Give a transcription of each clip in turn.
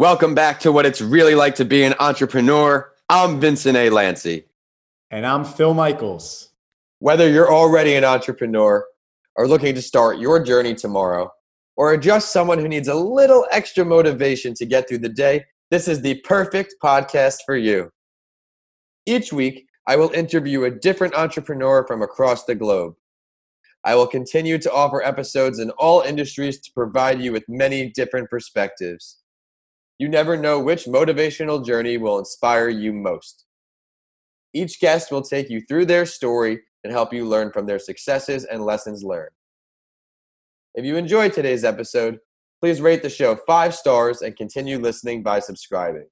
Welcome back to what it's really like to be an entrepreneur. I'm Vincent A. Lancy. And I'm Phil Michaels. Whether you're already an entrepreneur or looking to start your journey tomorrow, or are just someone who needs a little extra motivation to get through the day, this is the perfect podcast for you. Each week, I will interview a different entrepreneur from across the globe. I will continue to offer episodes in all industries to provide you with many different perspectives. You never know which motivational journey will inspire you most. Each guest will take you through their story and help you learn from their successes and lessons learned. If you enjoyed today's episode, please rate the show five stars and continue listening by subscribing.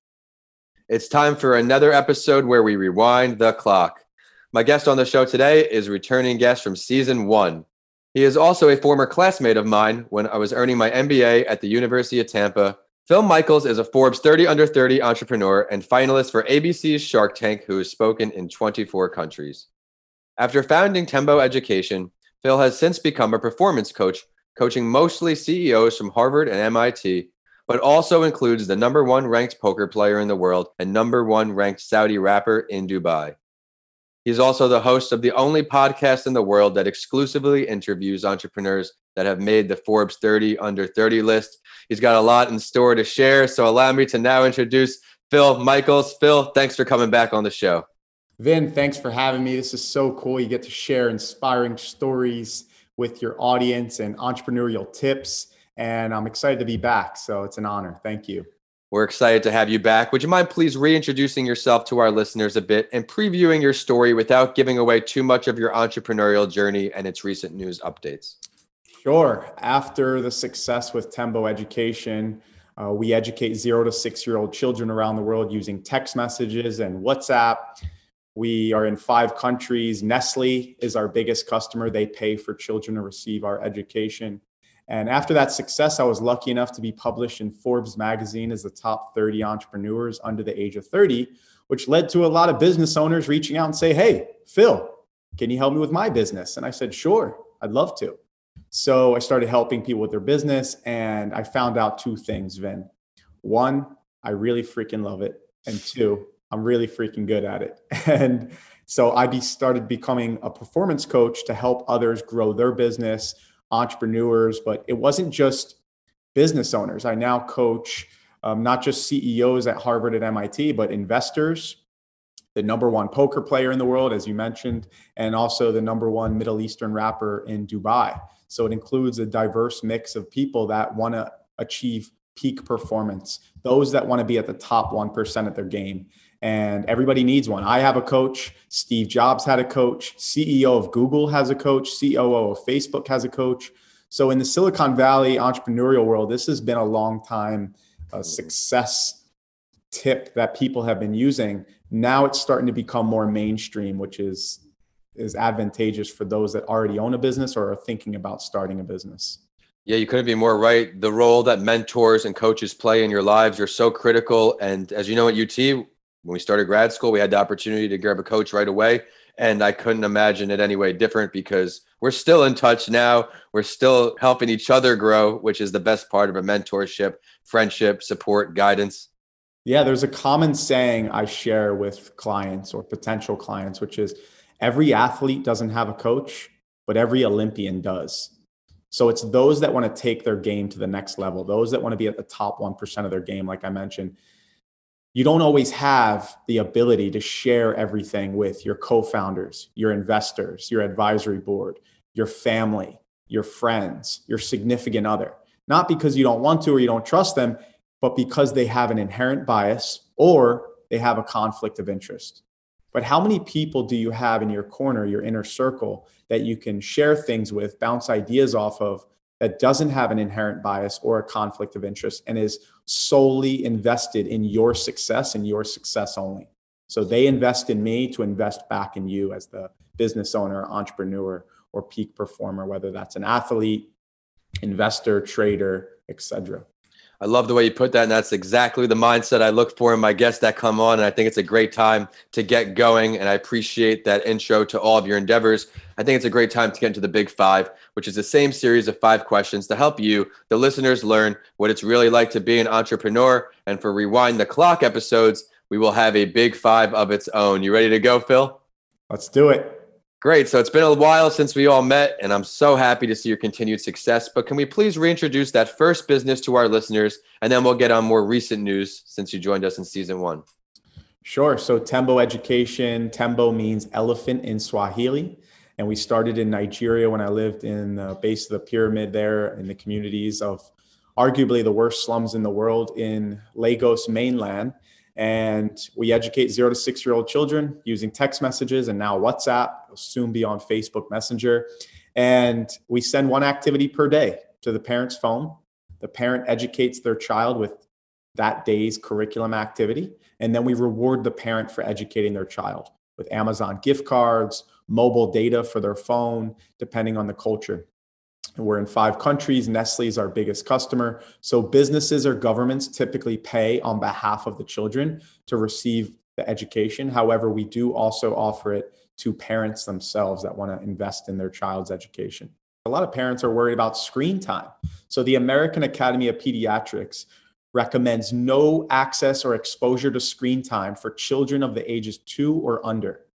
It's time for another episode where we rewind the clock. My guest on the show today is returning guest from season one. He is also a former classmate of mine when I was earning my MBA at the University of Tampa. Phil Michaels is a Forbes 30 under 30 entrepreneur and finalist for ABC's Shark Tank, who has spoken in 24 countries. After founding Tembo Education, Phil has since become a performance coach, coaching mostly CEOs from Harvard and MIT, but also includes the number one ranked poker player in the world and number one ranked Saudi rapper in Dubai. He's also the host of the only podcast in the world that exclusively interviews entrepreneurs that have made the Forbes 30 under 30 list. He's got a lot in store to share. So allow me to now introduce Phil Michaels. Phil, thanks for coming back on the show. Vin, thanks for having me. This is so cool. You get to share inspiring stories with your audience and entrepreneurial tips. And I'm excited to be back. So it's an honor. Thank you. We're excited to have you back. Would you mind please reintroducing yourself to our listeners a bit and previewing your story without giving away too much of your entrepreneurial journey and its recent news updates? Sure. After the success with Tembo Education, uh, we educate zero to six year old children around the world using text messages and WhatsApp. We are in five countries. Nestle is our biggest customer. They pay for children to receive our education. And after that success, I was lucky enough to be published in Forbes magazine as the top 30 entrepreneurs under the age of 30, which led to a lot of business owners reaching out and say, Hey, Phil, can you help me with my business? And I said, Sure, I'd love to. So I started helping people with their business and I found out two things, Vin. One, I really freaking love it. And two, I'm really freaking good at it. And so I be started becoming a performance coach to help others grow their business, entrepreneurs, but it wasn't just business owners. I now coach um, not just CEOs at Harvard and MIT, but investors, the number one poker player in the world, as you mentioned, and also the number one Middle Eastern rapper in Dubai. So it includes a diverse mix of people that want to achieve peak performance, those that want to be at the top 1% of their game and everybody needs one. I have a coach. Steve Jobs had a coach. CEO of Google has a coach. COO of Facebook has a coach. So in the Silicon Valley entrepreneurial world, this has been a long time uh, success tip that people have been using. Now it's starting to become more mainstream, which is is advantageous for those that already own a business or are thinking about starting a business. Yeah, you couldn't be more right. The role that mentors and coaches play in your lives are so critical. And as you know at UT, when we started grad school, we had the opportunity to grab a coach right away. And I couldn't imagine it any way different because we're still in touch now. We're still helping each other grow, which is the best part of a mentorship, friendship, support, guidance. Yeah, there's a common saying I share with clients or potential clients, which is every athlete doesn't have a coach, but every Olympian does. So it's those that want to take their game to the next level, those that want to be at the top 1% of their game, like I mentioned you don't always have the ability to share everything with your co-founders, your investors, your advisory board, your family, your friends, your significant other. Not because you don't want to or you don't trust them, but because they have an inherent bias or they have a conflict of interest. But how many people do you have in your corner, your inner circle, that you can share things with, bounce ideas off of, that doesn't have an inherent bias or a conflict of interest and is solely invested in your success and your success only. So they invest in me to invest back in you as the business owner, entrepreneur, or peak performer, whether that's an athlete, investor, trader, etc. I love the way you put that. And that's exactly the mindset I look for in my guests that come on. And I think it's a great time to get going. And I appreciate that intro to all of your endeavors. I think it's a great time to get into the big five, which is the same series of five questions to help you, the listeners, learn what it's really like to be an entrepreneur. And for Rewind the Clock episodes, we will have a big five of its own. You ready to go, Phil? Let's do it. Great. So it's been a while since we all met, and I'm so happy to see your continued success. But can we please reintroduce that first business to our listeners, and then we'll get on more recent news since you joined us in season one? Sure. So Tembo Education, Tembo means elephant in Swahili. And we started in Nigeria when I lived in the base of the pyramid there in the communities of arguably the worst slums in the world in Lagos mainland and we educate zero to six year old children using text messages and now WhatsApp, will soon be on Facebook Messenger. And we send one activity per day to the parent's phone. The parent educates their child with that day's curriculum activity. And then we reward the parent for educating their child with Amazon gift cards, mobile data for their phone, depending on the culture. We're in five countries. Nestle is our biggest customer. So businesses or governments typically pay on behalf of the children to receive the education. However, we do also offer it to parents themselves that want to invest in their child's education. A lot of parents are worried about screen time. So the American Academy of Pediatrics recommends no access or exposure to screen time for children of the ages two or under.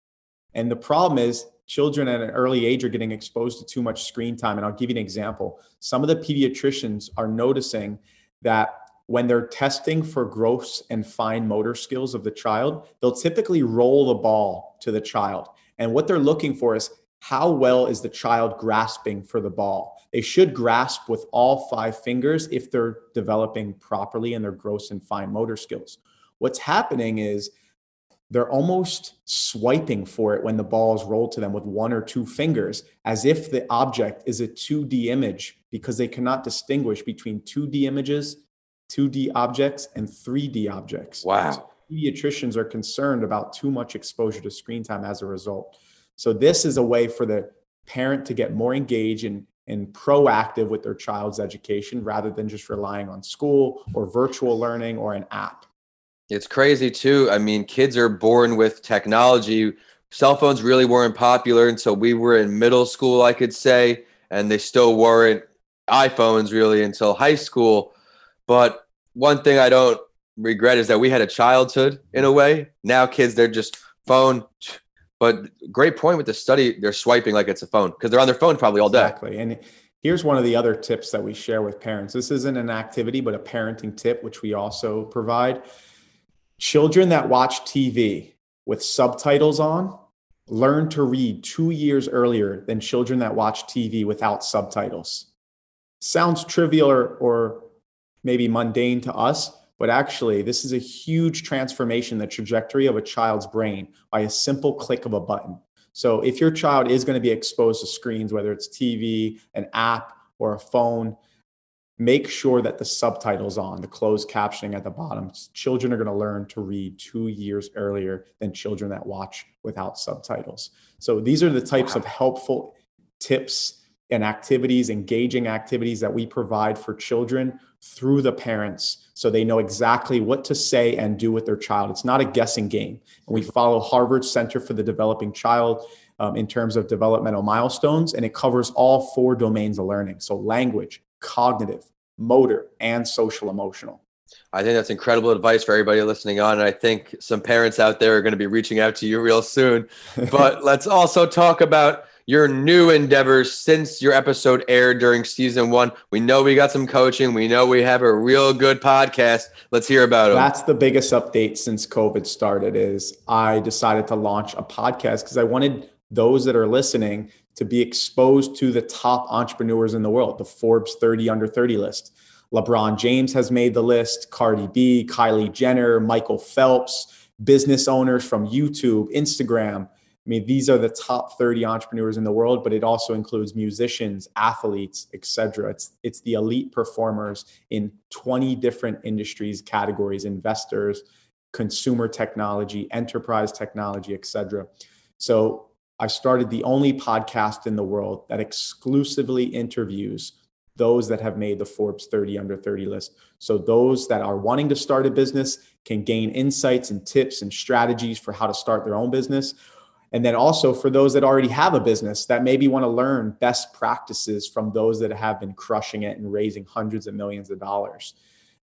And the problem is children at an early age are getting exposed to too much screen time. And I'll give you an example. Some of the pediatricians are noticing that when they're testing for gross and fine motor skills of the child, they'll typically roll the ball to the child. And what they're looking for is how well is the child grasping for the ball? They should grasp with all five fingers if they're developing properly in their gross and fine motor skills. What's happening is they're almost swiping for it when the ball is rolled to them with one or two fingers, as if the object is a 2D image, because they cannot distinguish between 2D images, 2D objects, and 3D objects. Wow. So pediatricians are concerned about too much exposure to screen time as a result. So, this is a way for the parent to get more engaged and, and proactive with their child's education rather than just relying on school or virtual learning or an app. It's crazy too. I mean, kids are born with technology. Cell phones really weren't popular until we were in middle school, I could say, and they still weren't iPhones really until high school. But one thing I don't regret is that we had a childhood in a way. Now kids, they're just phone. But great point with the study, they're swiping like it's a phone because they're on their phone probably all day. Exactly. And here's one of the other tips that we share with parents. This isn't an activity, but a parenting tip, which we also provide Children that watch TV with subtitles on learn to read two years earlier than children that watch TV without subtitles. Sounds trivial or, or maybe mundane to us, but actually, this is a huge transformation the trajectory of a child's brain by a simple click of a button. So, if your child is going to be exposed to screens, whether it's TV, an app, or a phone, make sure that the subtitles on the closed captioning at the bottom. Children are going to learn to read two years earlier than children that watch without subtitles. So these are the types wow. of helpful tips and activities engaging activities that we provide for children through the parents so they know exactly what to say and do with their child. It's not a guessing game. And we follow harvard center for the developing child um, in terms of developmental milestones and it covers all four domains of learning. So language cognitive, motor, and social emotional. I think that's incredible advice for everybody listening on. And I think some parents out there are going to be reaching out to you real soon. But let's also talk about your new endeavors since your episode aired during season one. We know we got some coaching. We know we have a real good podcast. Let's hear about it. That's the biggest update since COVID started is I decided to launch a podcast because I wanted those that are listening to be exposed to the top entrepreneurs in the world, the Forbes 30 under 30 list. LeBron James has made the list, Cardi B, Kylie Jenner, Michael Phelps, business owners from YouTube, Instagram. I mean, these are the top 30 entrepreneurs in the world, but it also includes musicians, athletes, etc. It's it's the elite performers in 20 different industries, categories, investors, consumer technology, enterprise technology, etc. So I started the only podcast in the world that exclusively interviews those that have made the Forbes 30 under 30 list. So those that are wanting to start a business can gain insights and tips and strategies for how to start their own business. And then also for those that already have a business that maybe want to learn best practices from those that have been crushing it and raising hundreds of millions of dollars.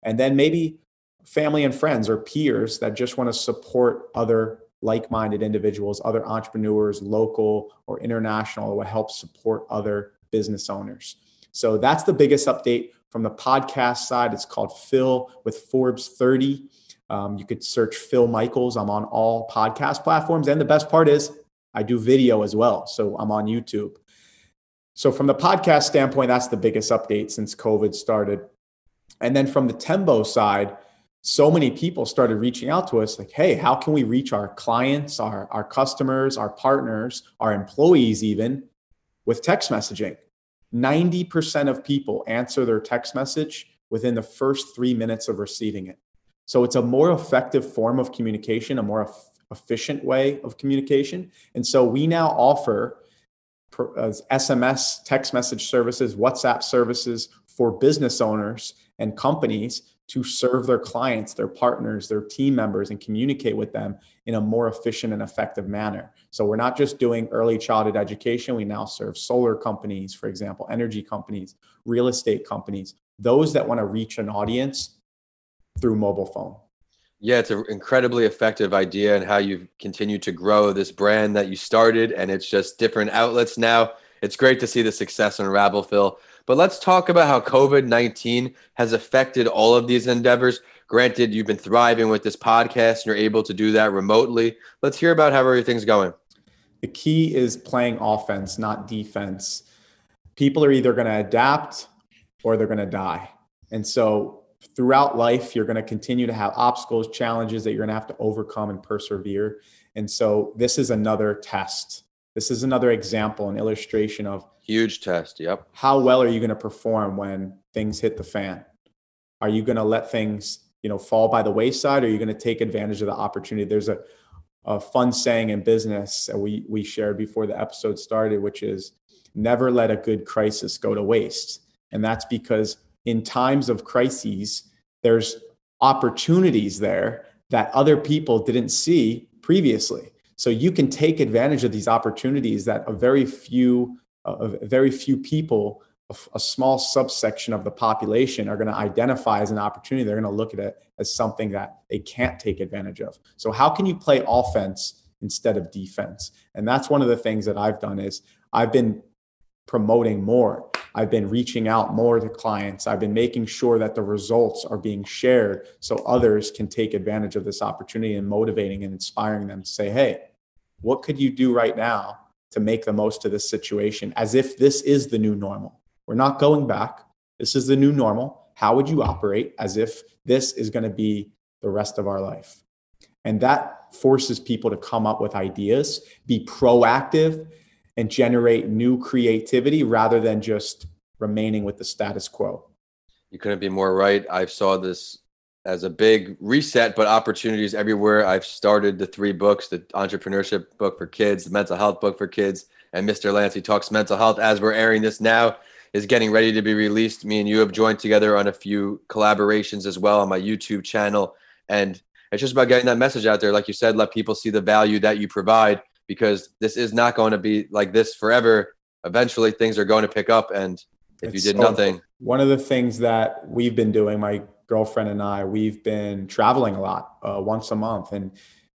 And then maybe family and friends or peers that just want to support other like minded individuals, other entrepreneurs, local or international, will help support other business owners. So that's the biggest update from the podcast side. It's called Phil with Forbes 30. Um, you could search Phil Michaels. I'm on all podcast platforms. And the best part is I do video as well. So I'm on YouTube. So from the podcast standpoint, that's the biggest update since COVID started. And then from the Tembo side, so many people started reaching out to us like, hey, how can we reach our clients, our, our customers, our partners, our employees, even with text messaging? 90% of people answer their text message within the first three minutes of receiving it. So it's a more effective form of communication, a more efficient way of communication. And so we now offer SMS text message services, WhatsApp services for business owners and companies to serve their clients, their partners, their team members, and communicate with them in a more efficient and effective manner. So we're not just doing early childhood education. We now serve solar companies, for example, energy companies, real estate companies, those that want to reach an audience through mobile phone. Yeah, it's an incredibly effective idea and how you've continued to grow this brand that you started, and it's just different outlets now. It's great to see the success in Rabble Phil. But let's talk about how COVID 19 has affected all of these endeavors. Granted, you've been thriving with this podcast and you're able to do that remotely. Let's hear about how everything's going. The key is playing offense, not defense. People are either going to adapt or they're going to die. And so throughout life, you're going to continue to have obstacles, challenges that you're going to have to overcome and persevere. And so this is another test. This is another example, an illustration of Huge test. Yep. How well are you going to perform when things hit the fan? Are you going to let things, you know, fall by the wayside? Or are you going to take advantage of the opportunity? There's a, a fun saying in business that we we shared before the episode started, which is never let a good crisis go to waste. And that's because in times of crises, there's opportunities there that other people didn't see previously. So you can take advantage of these opportunities that a very few uh, a very few people, a, a small subsection of the population are going to identify as an opportunity. They're going to look at it as something that they can't take advantage of. So how can you play offense instead of defense? And that's one of the things that I've done is I've been promoting more. I've been reaching out more to clients. I've been making sure that the results are being shared so others can take advantage of this opportunity and motivating and inspiring them to say, hey, what could you do right now to make the most of this situation as if this is the new normal. We're not going back. This is the new normal. How would you operate as if this is going to be the rest of our life? And that forces people to come up with ideas, be proactive, and generate new creativity rather than just remaining with the status quo. You couldn't be more right. I saw this as a big reset, but opportunities everywhere. I've started the three books the entrepreneurship book for kids, the mental health book for kids, and Mr. Lancy Talks Mental Health. As we're airing this now, is getting ready to be released. Me and you have joined together on a few collaborations as well on my YouTube channel. And it's just about getting that message out there. Like you said, let people see the value that you provide because this is not going to be like this forever. Eventually, things are going to pick up. And if it's you did so, nothing, one of the things that we've been doing, my girlfriend and I, we've been traveling a lot, uh, once a month, and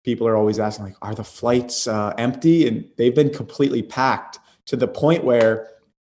people are always asking, like, "Are the flights uh, empty?" And they've been completely packed to the point where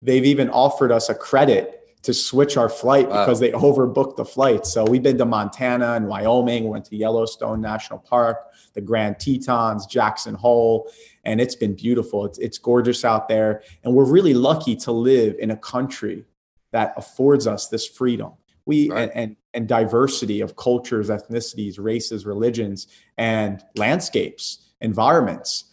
they've even offered us a credit to switch our flight wow. because they overbooked the flight. So we've been to Montana and Wyoming, went to Yellowstone National Park, the Grand Tetons, Jackson Hole, and it's been beautiful. It's, it's gorgeous out there. And we're really lucky to live in a country that affords us this freedom we right. and, and and diversity of cultures ethnicities races religions and landscapes environments.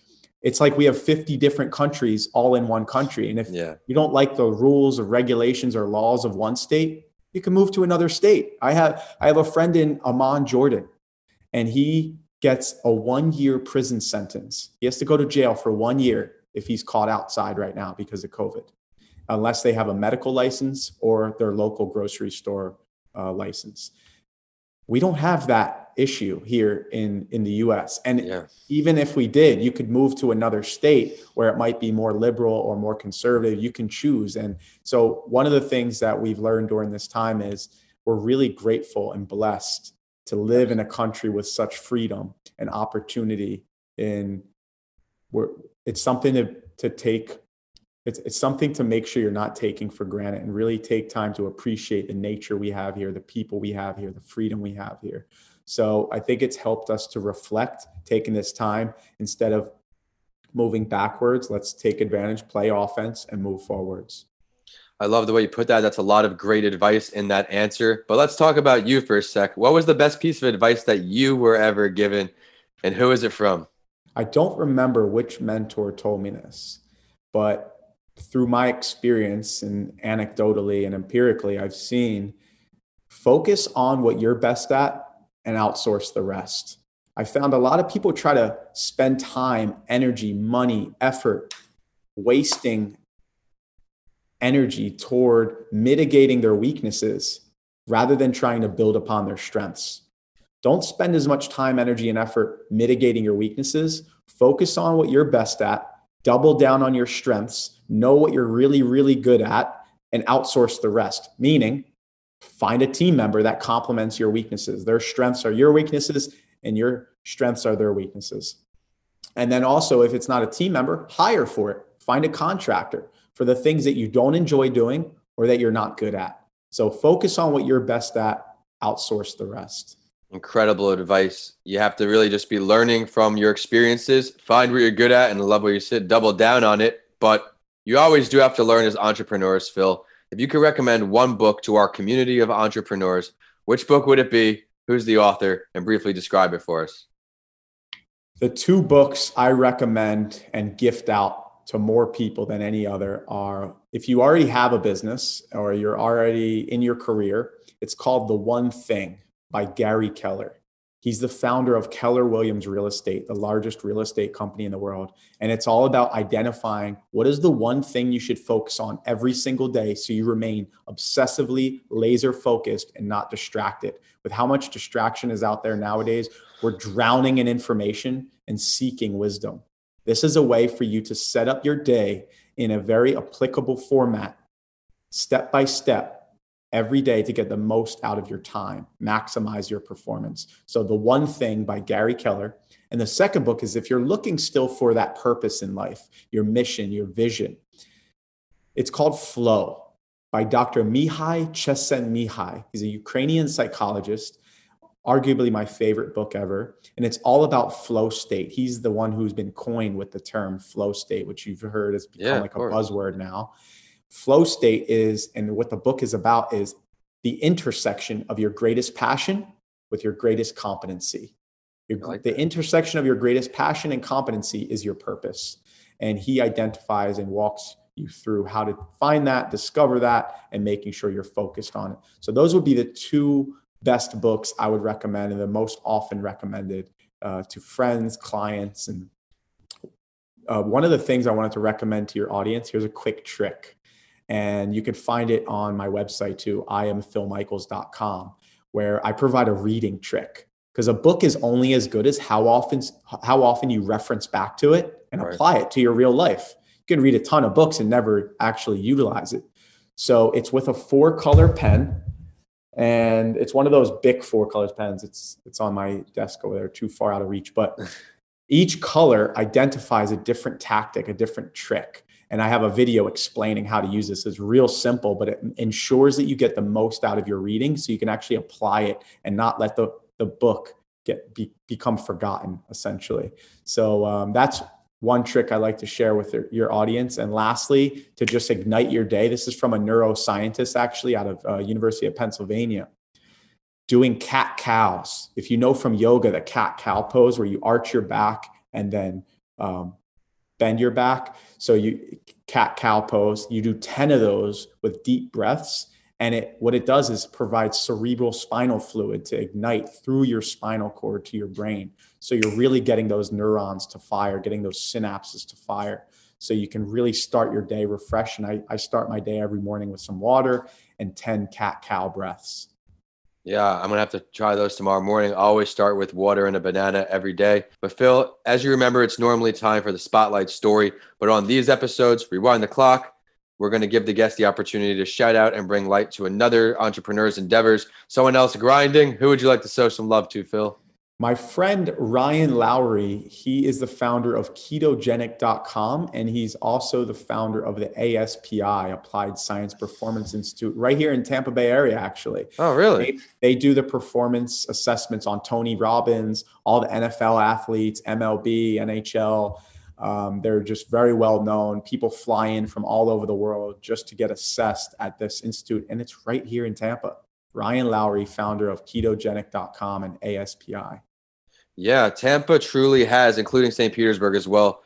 It's like we have 50 different countries all in one country and if yeah. you don't like the rules or regulations or laws of one state you can move to another state. I have i have a friend in amman jordan and he gets a one year prison sentence. He has to go to jail for one year if he's caught outside right now because of covid unless they have a medical license or their local grocery store uh, license. We don't have that issue here in, in the US. And yeah. even if we did, you could move to another state where it might be more liberal or more conservative. You can choose. And so, one of the things that we've learned during this time is we're really grateful and blessed to live in a country with such freedom and opportunity. In where it's something to, to take it's, it's something to make sure you're not taking for granted and really take time to appreciate the nature we have here, the people we have here, the freedom we have here. So I think it's helped us to reflect, taking this time instead of moving backwards. Let's take advantage, play offense, and move forwards. I love the way you put that. That's a lot of great advice in that answer. But let's talk about you for a sec. What was the best piece of advice that you were ever given, and who is it from? I don't remember which mentor told me this, but through my experience and anecdotally and empirically, I've seen focus on what you're best at and outsource the rest. I found a lot of people try to spend time, energy, money, effort, wasting energy toward mitigating their weaknesses rather than trying to build upon their strengths. Don't spend as much time, energy, and effort mitigating your weaknesses. Focus on what you're best at, double down on your strengths, know what you're really, really good at, and outsource the rest. Meaning, find a team member that complements your weaknesses. Their strengths are your weaknesses, and your strengths are their weaknesses. And then also, if it's not a team member, hire for it. Find a contractor for the things that you don't enjoy doing or that you're not good at. So focus on what you're best at, outsource the rest. Incredible advice. You have to really just be learning from your experiences, find what you're good at and love where you sit, double down on it. But you always do have to learn as entrepreneurs, Phil. If you could recommend one book to our community of entrepreneurs, which book would it be? Who's the author? And briefly describe it for us. The two books I recommend and gift out to more people than any other are if you already have a business or you're already in your career, it's called The One Thing by Gary Keller. He's the founder of Keller Williams Real Estate, the largest real estate company in the world. And it's all about identifying what is the one thing you should focus on every single day so you remain obsessively laser focused and not distracted. With how much distraction is out there nowadays, we're drowning in information and seeking wisdom. This is a way for you to set up your day in a very applicable format, step by step, every day to get the most out of your time, maximize your performance. So, The One Thing by Gary Keller. And the second book is if you're looking still for that purpose in life, your mission, your vision, it's called Flow by Dr. Mihaly Csikszentmihalyi. He's a Ukrainian psychologist, arguably my favorite book ever. And it's all about flow state. He's the one who's been coined with the term flow state, which you've heard has become yeah, like a buzzword now flow state is and what the book is about is the intersection of your greatest passion with your greatest competency. Your, like the intersection of your greatest passion and competency is your purpose. And he identifies and walks you through how to find that discover that and making sure you're focused on it. So those would be the two best books i would recommend and the most often recommended uh, to friends clients and uh, one of the things i wanted to recommend to your audience here's a quick trick and you can find it on my website too, iamphilmichaels.com, where I provide a reading trick. Because a book is only as good as how often how often you reference back to it and right. apply it to your real life. You can read a ton of books and never actually utilize it. So it's with a four color pen, and it's one of those big four colors pens. It's it's on my desk over there, too far out of reach. But each color identifies a different tactic, a different trick and I have a video explaining how to use this. It's real simple, but it ensures that you get the most out of your reading so you can actually apply it and not let the, the book get be, become forgotten essentially. So um, that's one trick I like to share with your, audience. And lastly, to just ignite your day. This is from a neuroscientist actually out of uh, University of Pennsylvania. Doing cat cows. If you know from yoga, the cat cow pose where you arch your back and then um, bend your back. So you cat cow pose, you do 10 of those with deep breaths. And it what it does is provide cerebral spinal fluid to ignite through your spinal cord to your brain. So you're really getting those neurons to fire, getting those synapses to fire. so you can really start your day refreshed. And I, I start my day every morning with some water and 10 cat cow breaths. Yeah, I'm gonna have to try those tomorrow morning. I always start with water and a banana every day. But Phil, as you remember, it's normally time for the spotlight story. But on these episodes, rewind the clock. We're to give the guest the opportunity to shout out and bring light to another entrepreneur's endeavors. Someone else grinding. Who would you like to show some love to, Phil? My friend Ryan Lowery, he is the founder of ketogenic.com and he's also the founder of the ASPI, Applied Science Performance Institute, right here in Tampa Bay area, actually. Oh, really? They, they do the performance assessments on Tony Robbins, all the NFL athletes, MLB, NHL. Um, they're just very well known. People fly in from all over the world just to get assessed at this institute, and it's right here in Tampa. Ryan Lowery, founder of ketogenic.com and ASPI. Yeah, Tampa truly has, including St. Petersburg as well,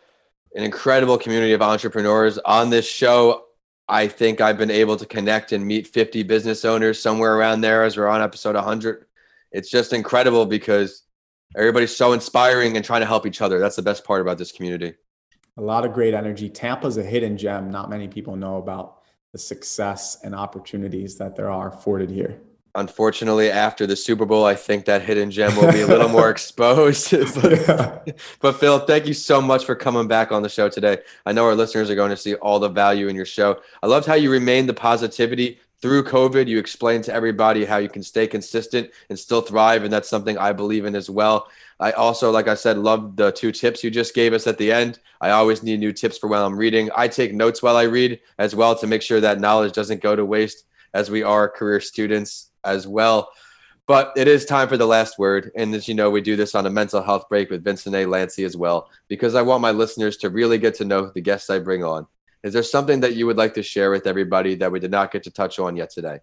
an incredible community of entrepreneurs. On this show, I think I've been able to connect and meet 50 business owners somewhere around there as we're on episode 100. It's just incredible because everybody's so inspiring and trying to help each other. That's the best part about this community. A lot of great energy. Tampa's a hidden gem. Not many people know about the success and opportunities that there are afforded here unfortunately after the super bowl i think that hidden gem will be a little more exposed. But, yeah. but, phil thank you so much for coming back on the show today. I know our listeners are going to see all the value in your show. I loved how you remained the positivity through covid. You explained to everybody how you can stay consistent and still thrive and that's something i believe in as well. I also like i said love the two tips you just gave us at the end. I always need new tips for while i'm reading. I take notes while i read as well to make sure that knowledge doesn't go to waste as we are career students as well. But it is time for the last word. And as you know, we do this on a mental health break with Vincent A. Lancy as well, because I want my listeners to really get to know the guests I bring on. Is there something that you would like to share with everybody that we did not get to touch on yet today?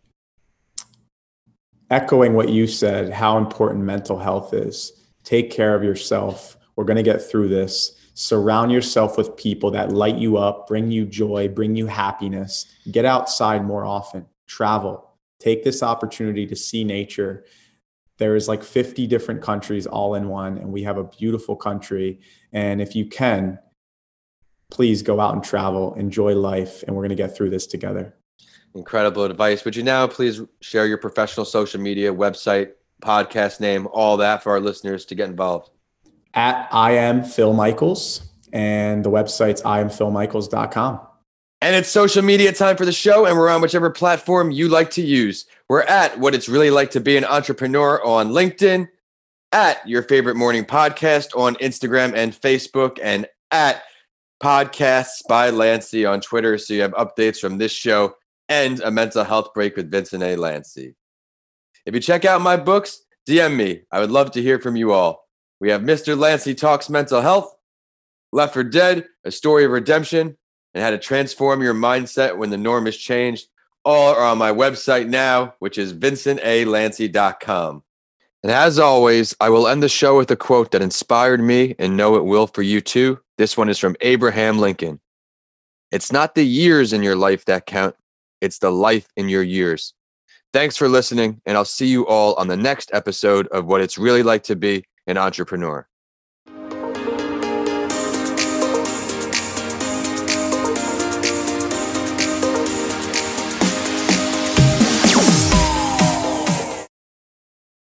Echoing what you said, how important mental health is. Take care of yourself. We're going to get through this. Surround yourself with people that light you up, bring you joy, bring you happiness. Get outside more often, travel, take this opportunity to see nature. There is like 50 different countries all in one and we have a beautiful country. And if you can please go out and travel enjoy life and we're going to get through this together. Incredible advice. Would you now please share your professional social media website podcast name all that for our listeners to get involved? At i am phil michaels and the website's iamphilmichaels.com and it's social media time for the show, and we're on whichever platform you like to use. We're at What It's Really Like to Be an Entrepreneur on LinkedIn, at Your Favorite Morning Podcast on Instagram and Facebook, and at Podcasts by Lancy on Twitter. So you have updates from this show and a mental health break with Vincent A. Lancy. If you check out my books, DM me. I would love to hear from you all. We have Mr. Lancy Talks Mental Health, Left for Dead, A Story of Redemption, and how to transform your mindset when the norm is changed all are on my website now, which is vincentalancy.com. And as always, I will end the show with a quote that inspired me and know it will for you too. This one is from Abraham Lincoln. It's not the years in your life that count, it's the life in your years. Thanks for listening, and I'll see you all on the next episode of What It's Really Like to Be an Entrepreneur.